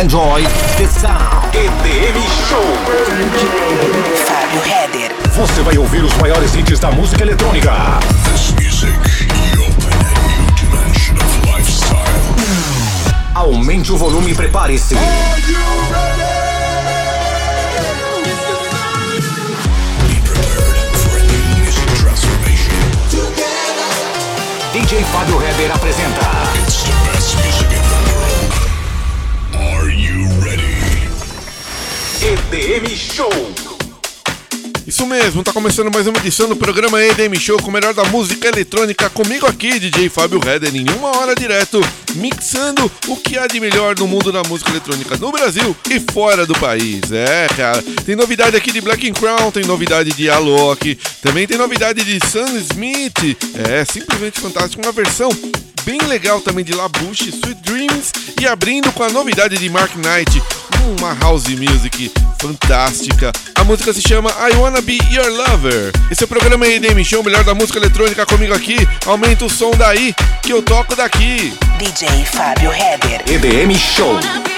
enjoy the sound. EDM Show. Fábio Header. Você vai ouvir os maiores hits da música eletrônica. This music, you open a new dimension of lifestyle. Aumente o volume e prepare-se. Be prepared for a new music transformation. DJ Fábio Heber apresenta EDM Show. Isso mesmo, tá começando mais uma edição do programa EDM Show com o melhor da música eletrônica comigo aqui, DJ Fábio Heder, em uma hora direto, mixando o que há de melhor no mundo da música eletrônica no Brasil e fora do país. É, cara, tem novidade aqui de Black Crown, tem novidade de Alok, também tem novidade de Sam Smith. É, simplesmente fantástico, uma versão bem legal também de Labuche, Sweet Dreams e abrindo com a novidade de Mark Knight, uma house music fantástica. A música se chama I Wanna Be Your Lover. Esse é o programa EDM Show, melhor da música eletrônica comigo aqui. Aumenta o som daí que eu toco daqui. DJ Fábio Header. EDM Show.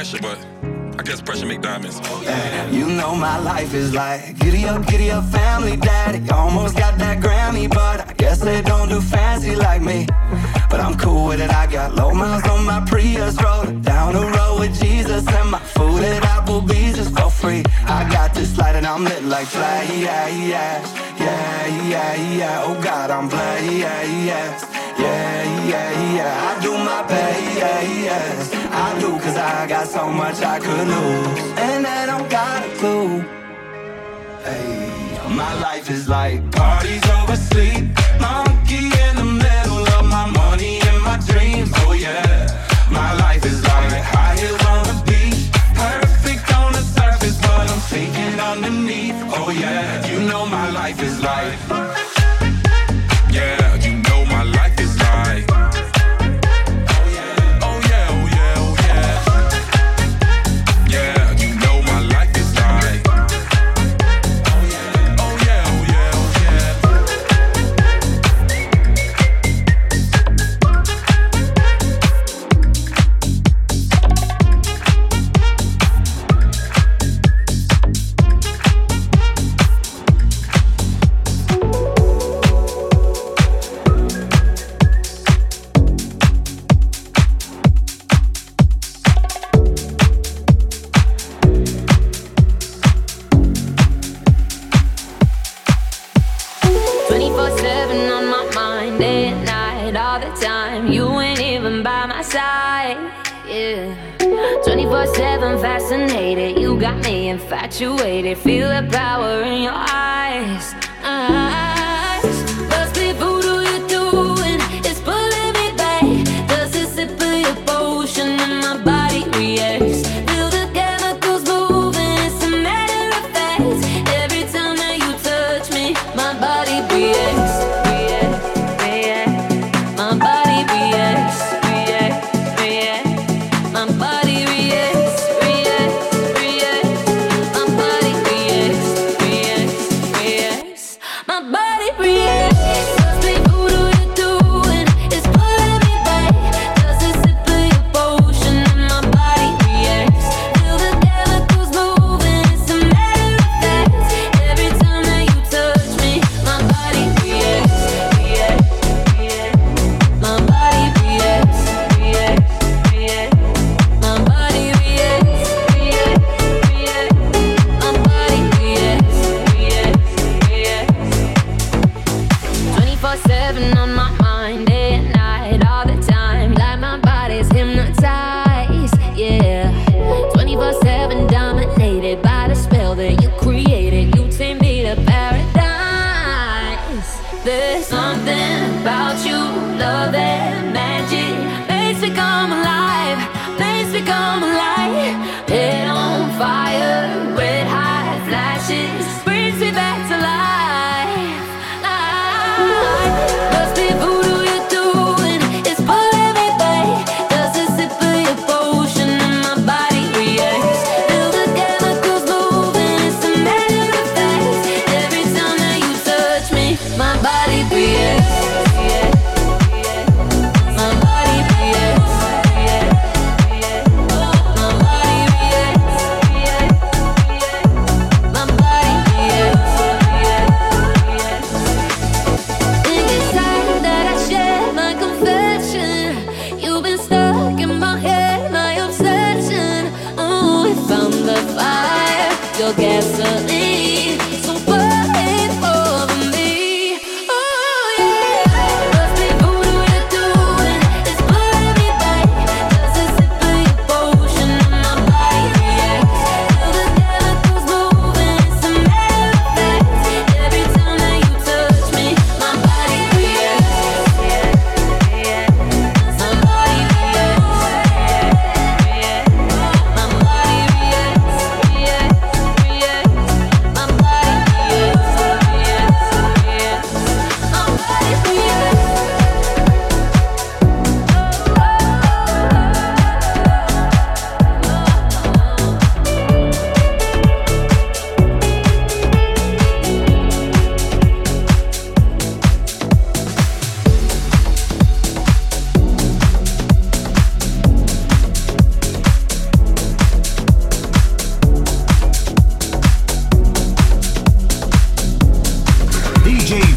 Pressure, but I guess pressure make diamonds. You know my life is like giddy up, giddy up, family daddy. Almost got that Grammy, but I guess they don't do fancy like me. But I'm cool with it. I got low miles on my Prius, rolling down the road with Jesus, and my food at Applebee's is for free. I got this light and I'm lit like fly, yeah, yeah, yeah, yeah, yeah. Oh God, I'm fly, yeah, yeah. Yeah, yeah, yeah. I do my best, yeah, yes. Do, cause I got so much I could lose. And I don't got a clue. Hey, my life is like parties over sleep. Monkey in the middle of my money and my dreams. Oh, yeah. My life is like high heels on the beach. Perfect on the surface, but I'm thinking underneath. Oh, yeah. You know my life is like. Seven, fascinated. You got me infatuated. Feel the power in your eyes.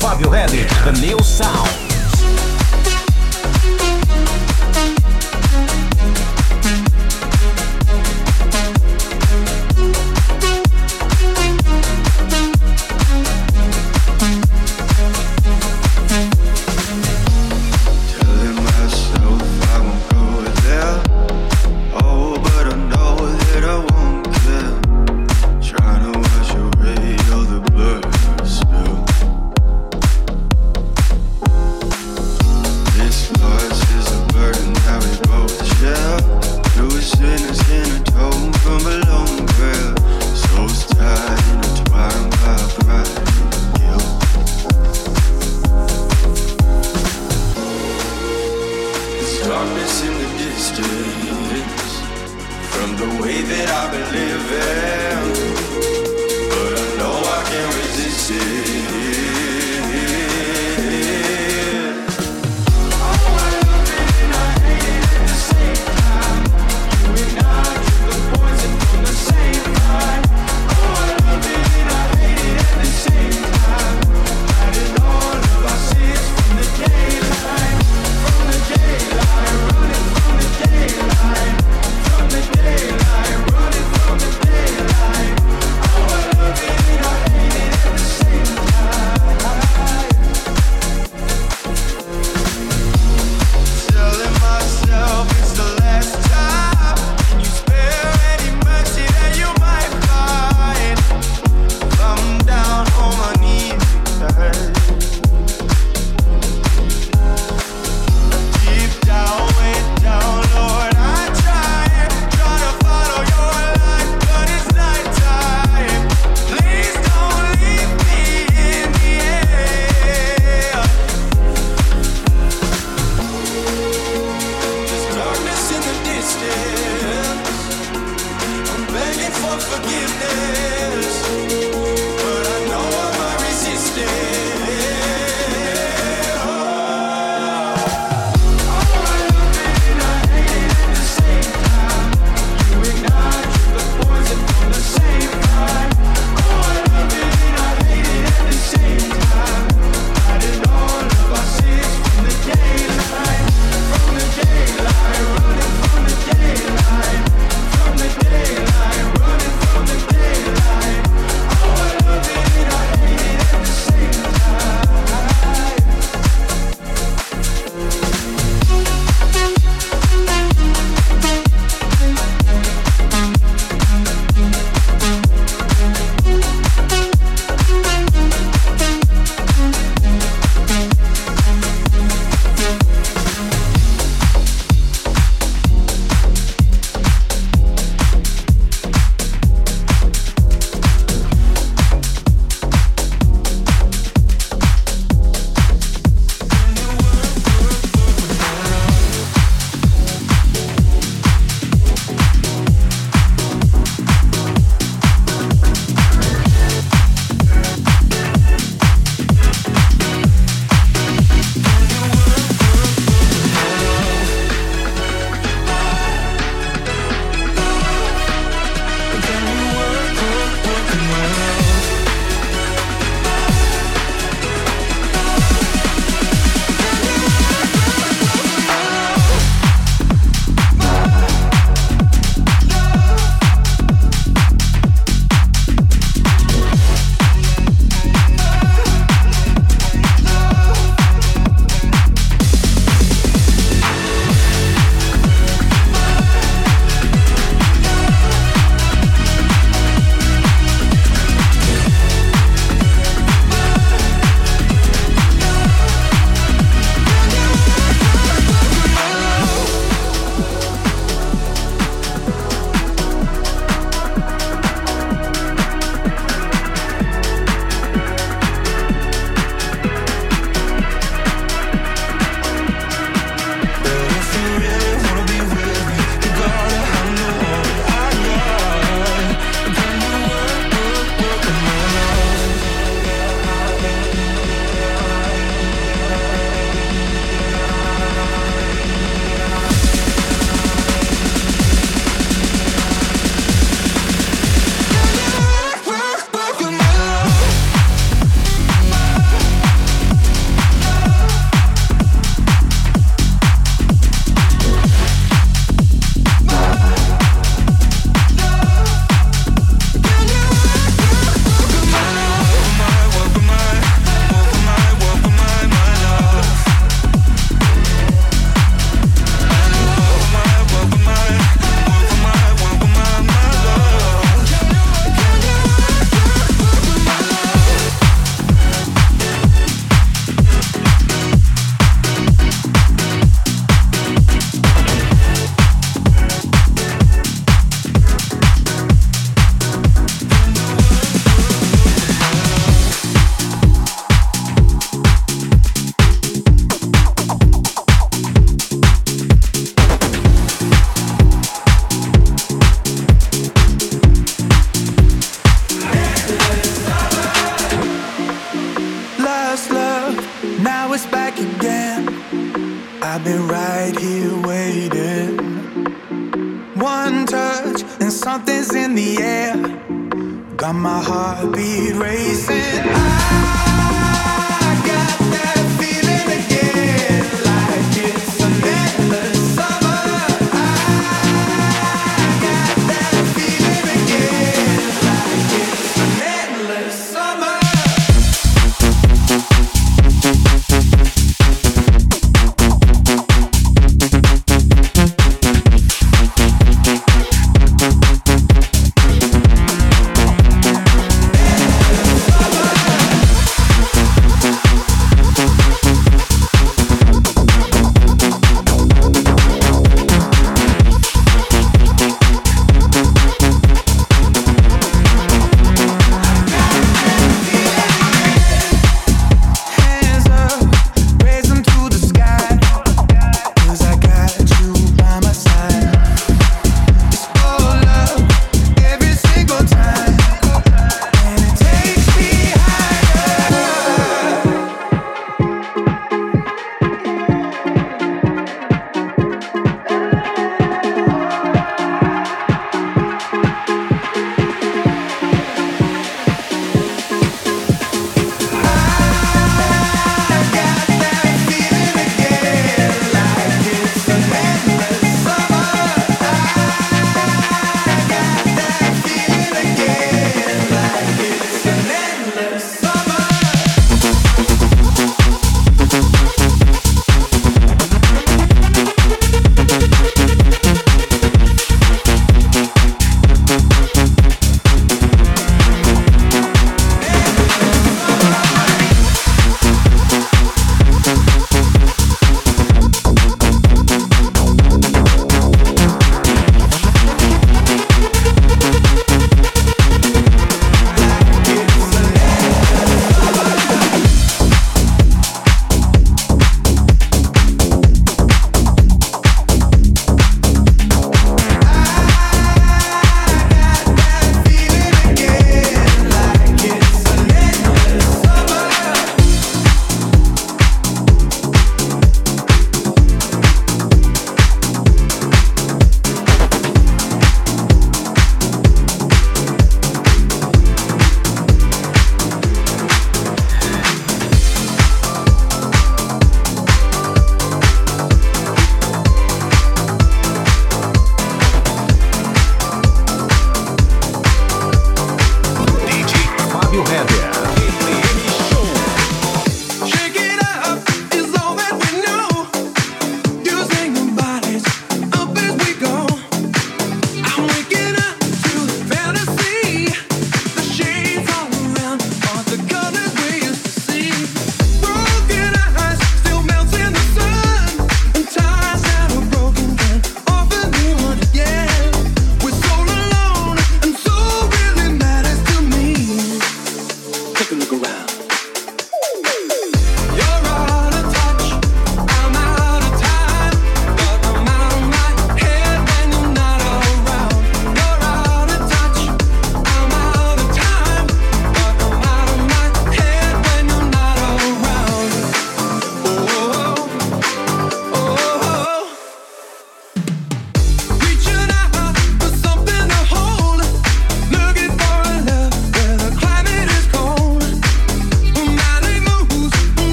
Fábio Heller, The New Sound.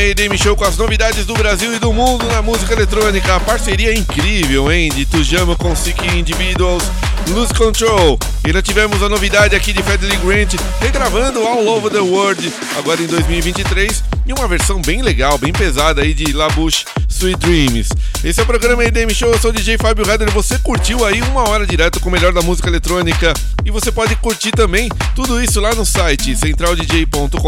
EDM Show com as novidades do Brasil e do mundo na música eletrônica. A parceria incrível, hein? De Tujamo com Sick Individuals, Lose Control. E ainda tivemos a novidade aqui de Fedley Grant regravando All Over the World, agora em 2023, e uma versão bem legal, bem pesada aí de Labuche Sweet Dreams. Esse é o programa EDM Show, eu sou o DJ Fábio Redder. Você curtiu aí uma hora direto com o melhor da música eletrônica e você pode curtir também tudo isso lá no site centraldj.com.br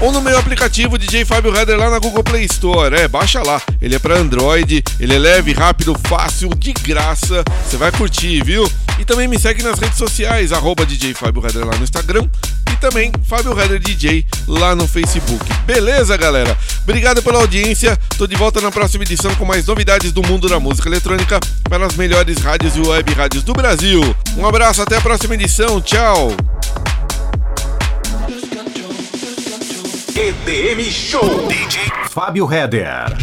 ou no meu aplicativo DJ Fábio Redder lá na Google Play Store. É, baixa lá. Ele é para Android, ele é leve, rápido, fácil, de graça. Você vai curtir, viu? E também me segue nas redes sociais, arroba DJ Fábio Redder lá no Instagram e também Fábio Redder DJ lá no Facebook. Beleza, galera? Obrigado pela audiência. Tô de volta na próxima edição com mais novidades do mundo da música eletrônica para as melhores rádios e web rádios do Brasil. Um abraço, até a próxima edição. Tchau. EDM Show. DJ Fábio Redder.